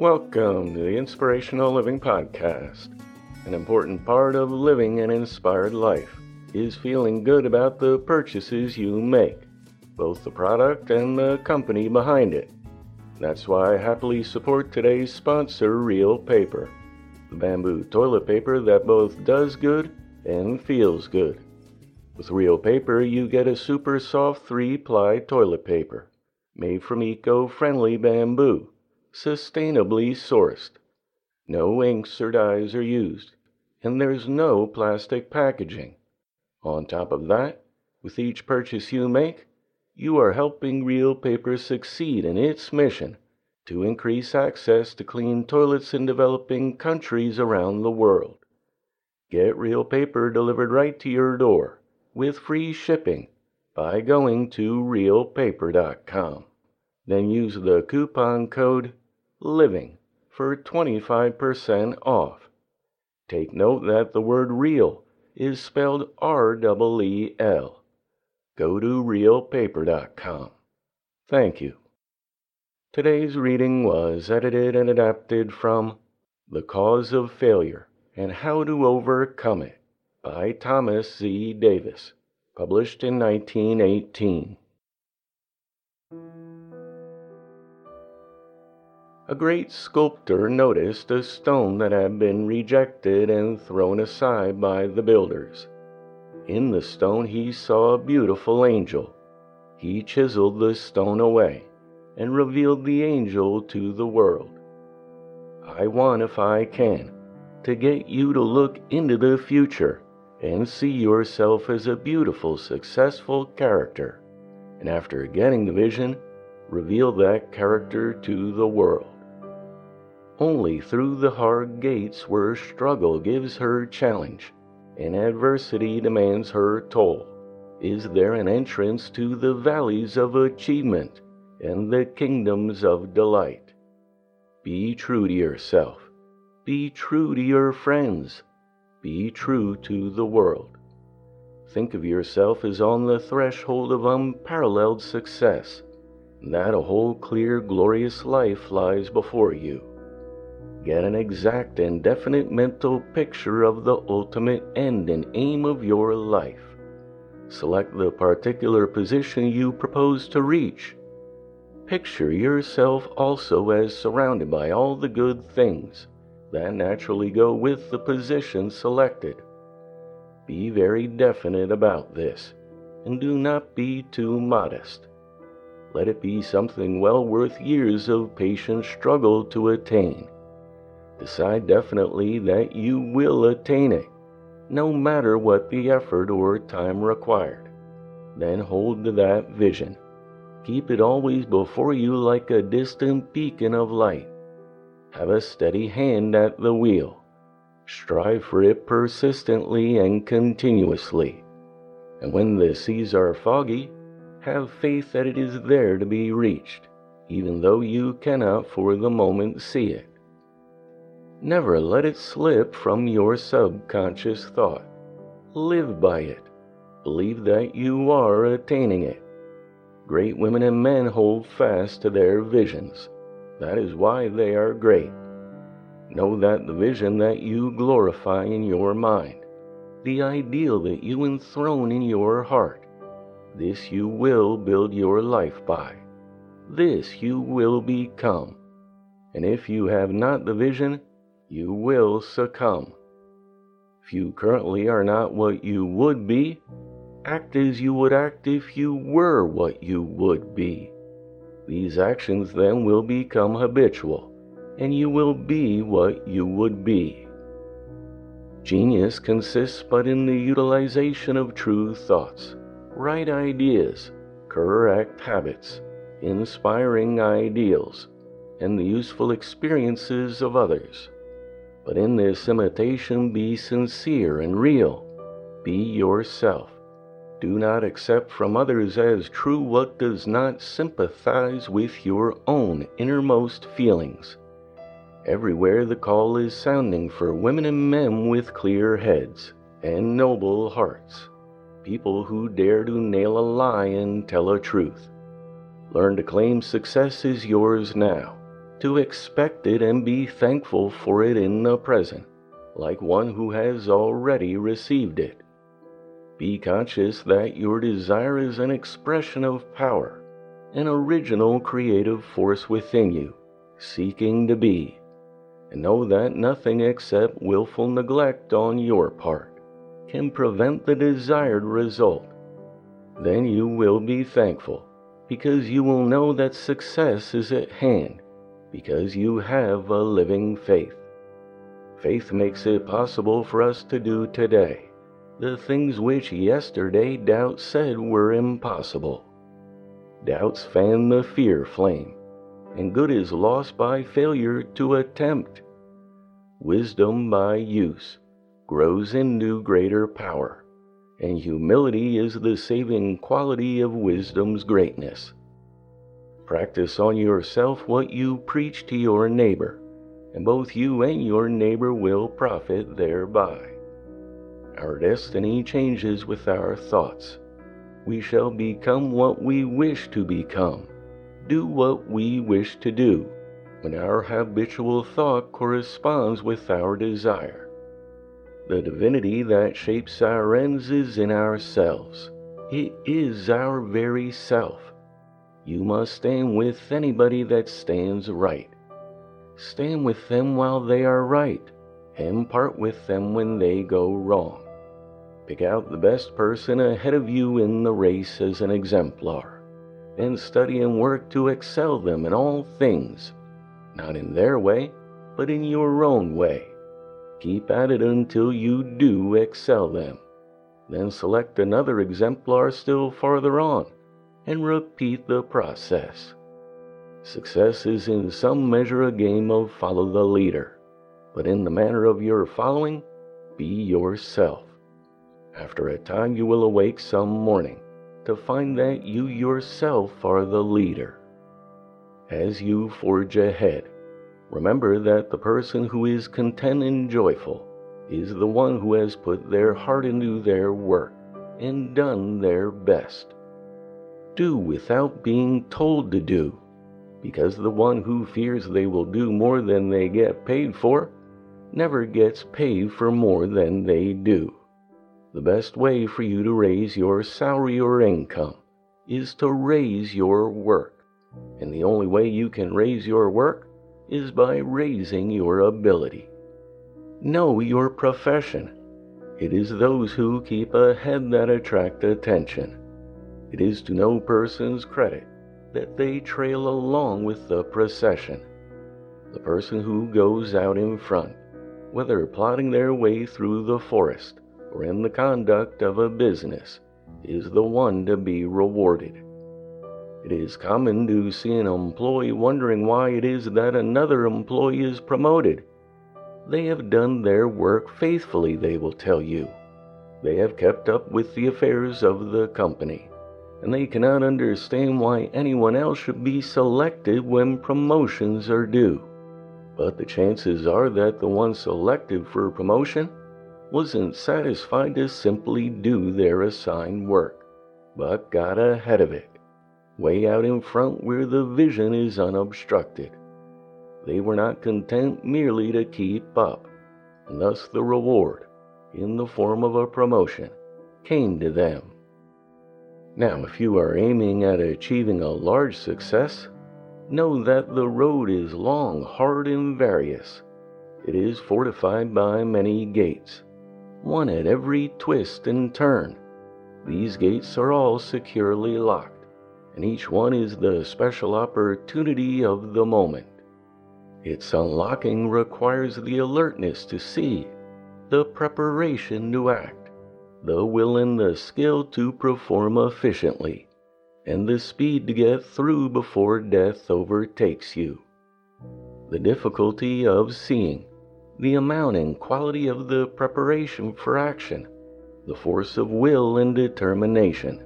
Welcome to the Inspirational Living Podcast. An important part of living an inspired life is feeling good about the purchases you make, both the product and the company behind it. That's why I happily support today's sponsor, Reel Paper, the bamboo toilet paper that both does good and feels good. With Reel Paper, you get a super soft three ply toilet paper made from eco friendly bamboo, sustainably sourced. No inks or dyes are used, and there's no plastic packaging. On top of that, with each purchase you make, you are helping Reel Paper succeed in its mission to increase access to clean toilets in developing countries around the world. Get Reel Paper delivered right to your door with free shipping by going to reelpaper.com. Then use the coupon code LIVING for 25% off. Take note that the word real is spelled R E E L go to reelpaper.com. Thank you. Today's reading was edited and adapted from The Cause of Failure and How to Overcome It by Thomas Z. Davis, published in 1918. A great sculptor noticed a stone that had been rejected and thrown aside by the builders. In the stone he saw a beautiful angel. He chiseled the stone away and revealed the angel to the world. I want, if I can, to get you to look into the future and see yourself as a beautiful, successful character, and after getting the vision, reveal that character to the world. Only through the hard gates where struggle gives her challenge and adversity demands her toll? Is there an entrance to the valleys of achievement and the kingdoms of delight? Be true to yourself. Be true to your friends. Be true to the world. Think of yourself as on the threshold of unparalleled success, that a whole clear, glorious life lies before you. Get an exact and definite mental picture of the ultimate end and aim of your life. Select the particular position you propose to reach. Picture yourself also as surrounded by all the good things that naturally go with the position selected. Be very definite about this, and do not be too modest. Let it be something well worth years of patient struggle to attain decide definitely that you will attain it, no matter what the effort or time required. Then hold to that vision. Keep it always before you like a distant beacon of light. Have a steady hand at the wheel. Strive for it persistently and continuously. And when the seas are foggy, have faith that it is there to be reached, even though you cannot for the moment see it. Never let it slip from your subconscious thought. Live by it. Believe that you are attaining it. Great women and men hold fast to their visions. That is why they are great. Know that the vision that you glorify in your mind, the ideal that you enthrone in your heart, this you will build your life by. This you will become. And if you have not the vision, you will succumb. If you currently are not what you would be, act as you would act if you were what you would be. These actions then will become habitual, and you will be what you would be. Genius consists but in the utilization of true thoughts, right ideas, correct habits, inspiring ideals, and the useful experiences of others. But in this imitation, be sincere and real. Be yourself. Do not accept from others as true what does not sympathize with your own innermost feelings. Everywhere the call is sounding for women and men with clear heads and noble hearts, people who dare to nail a lie and tell a truth. Learn to claim success is yours now to expect it and be thankful for it in the present, like one who has already received it. Be conscious that your desire is an expression of power, an original creative force within you, seeking to be, and know that nothing except willful neglect on your part can prevent the desired result. Then you will be thankful because you will know that success is at hand because you have a living faith. Faith makes it possible for us to do today the things which yesterday doubt said were impossible. Doubts fan the fear flame, and good is lost by failure to attempt. Wisdom by use grows into greater power, and humility is the saving quality of wisdom's greatness. Practice on yourself what you preach to your neighbor, and both you and your neighbor will profit thereby. Our destiny changes with our thoughts. We shall become what we wish to become, do what we wish to do, when our habitual thought corresponds with our desire. The divinity that shapes our ends is in ourselves. It is our very self. You must stand with anybody that stands right. Stand with them while they are right, and part with them when they go wrong. Pick out the best person ahead of you in the race as an exemplar, and study and work to excel them in all things, not in their way, but in your own way. Keep at it until you do excel them. Then select another exemplar still farther on, and repeat the process. Success is in some measure a game of follow the leader, but in the manner of your following, be yourself. After a time, you will awake some morning to find that you yourself are the leader. As you forge ahead, remember that the person who is content and joyful is the one who has put their heart into their work and done their best. Do without being told to do, because the one who fears they will do more than they get paid for never gets paid for more than they do. The best way for you to raise your salary or income is to raise your work. And the only way you can raise your work is by raising your ability. Know your profession. It is those who keep ahead that attract attention. It is to no person's credit that they trail along with the procession. The person who goes out in front, whether plodding their way through the forest or in the conduct of a business is the one to be rewarded. It is common to see an employee wondering why it is that another employee is promoted. They have done their work faithfully, they will tell you. They have kept up with the affairs of the company, and they cannot understand why anyone else should be selected when promotions are due. But the chances are that the one selected for promotion wasn't satisfied to simply do their assigned work, but got ahead of it, way out in front where the vision is unobstructed. They were not content merely to keep up, and thus the reward, in the form of a promotion, came to them. Now, if you are aiming at achieving a large success, know that the road is long, hard, and various. It is fortified by many gates one at every twist and turn. These gates are all securely locked, and each one is the special opportunity of the moment. Its unlocking requires the alertness to see, the preparation to act, the will and the skill to perform efficiently, and the speed to get through before death overtakes you. The difficulty of seeing the amount and quality of the preparation for action, the force of will and determination,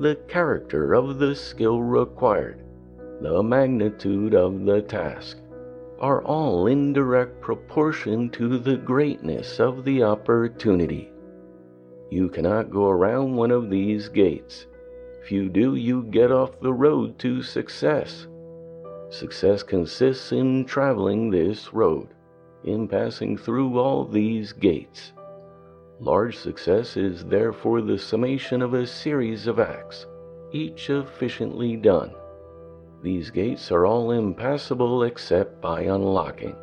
the character of the skill required, the magnitude of the task, are all in direct proportion to the greatness of the opportunity. You cannot go around one of these gates. If you do, you get off the road to success. Success consists in traveling this road, in passing through all these gates. Large success is therefore the summation of a series of acts, each efficiently done. These gates are all impassable except by unlocking.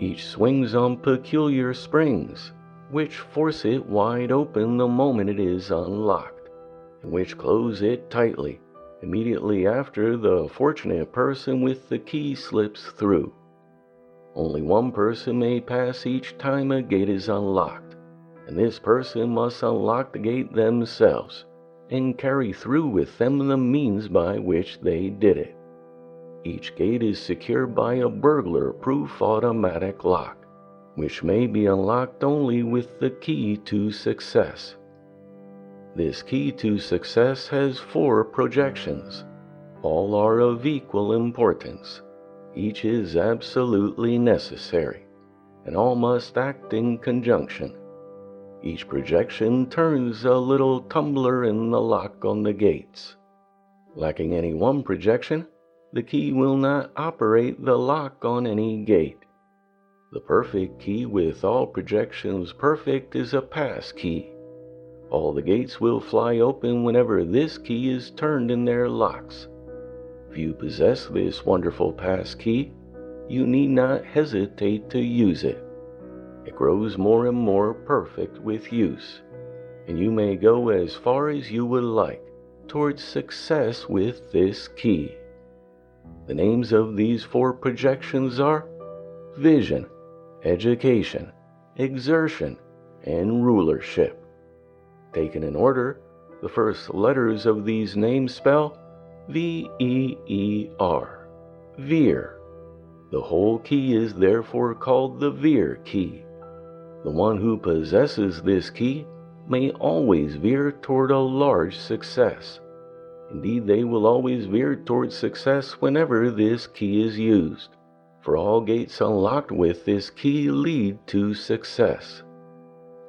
Each swings on peculiar springs, which force it wide open the moment it is unlocked, and which close it tightly immediately after the fortunate person with the key slips through. Only one person may pass each time a gate is unlocked, and this person must unlock the gate themselves and carry through with them the means by which they did it. Each gate is secured by a burglar proof automatic lock, which may be unlocked only with the key to success. This key to success has four projections. All are of equal importance. Each is absolutely necessary, and all must act in conjunction. Each projection turns a little tumbler in the lock on the gates. Lacking any one projection, the key will not operate the lock on any gate. The perfect key with all projections perfect is a pass key all the gates will fly open whenever this key is turned in their locks. If you possess this wonderful pass key, you need not hesitate to use it. It grows more and more perfect with use, and you may go as far as you would like towards success with this key. The names of these four projections are vision, education, exertion, and rulership. Taken in order, the first letters of these names spell V E E R, veer. The whole key is therefore called the veer key. The one who possesses this key may always veer toward a large success. Indeed, they will always veer toward success whenever this key is used, for all gates unlocked with this key lead to success.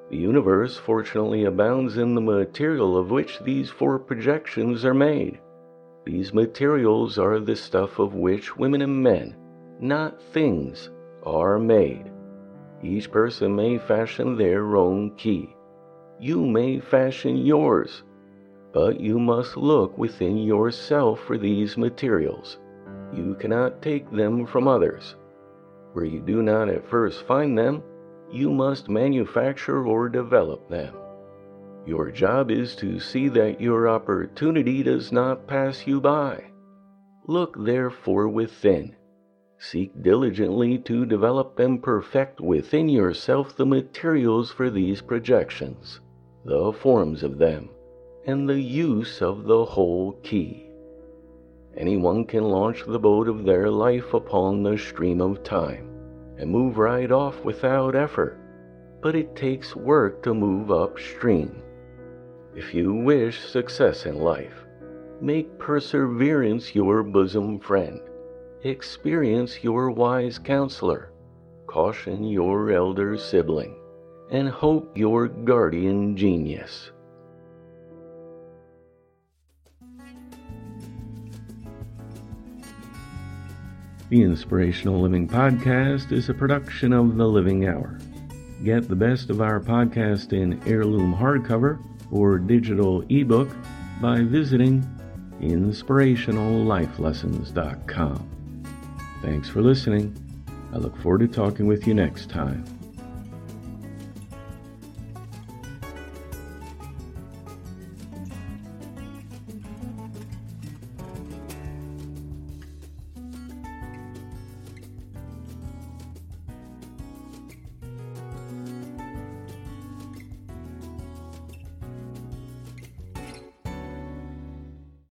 The universe fortunately abounds in the material of which these four projections are made. These materials are the stuff of which women and men, not things, are made. Each person may fashion their own key. You may fashion yours, but you must look within yourself for these materials. You cannot take them from others. Where you do not at first find them, you must manufacture or develop them. Your job is to see that your opportunity does not pass you by. Look therefore within. Seek diligently to develop and perfect within yourself the materials for these projections, the forms of them, and the use of the whole key. Anyone can launch the boat of their life upon the stream of time and move right off without effort, but it takes work to move upstream. If you wish success in life, make perseverance your bosom friend, experience your wise counselor, caution your elder sibling, and hope your guardian genius. The Inspirational Living Podcast is a production of The Living Hour. Get the best of our podcast in heirloom hardcover or digital ebook by visiting inspirationallifelessons.com. Thanks for listening. I look forward to talking with you next time.